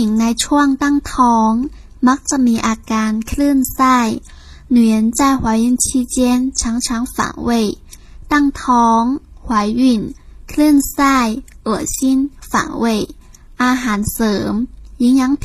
ญิงในช่วงตั้งท้อง มักจะมีอาการคลื่นไส้女人在怀孕期间常常反胃ตั้งท้อง怀孕คลื่นไส้恶心反胃อาหารเสริม营养品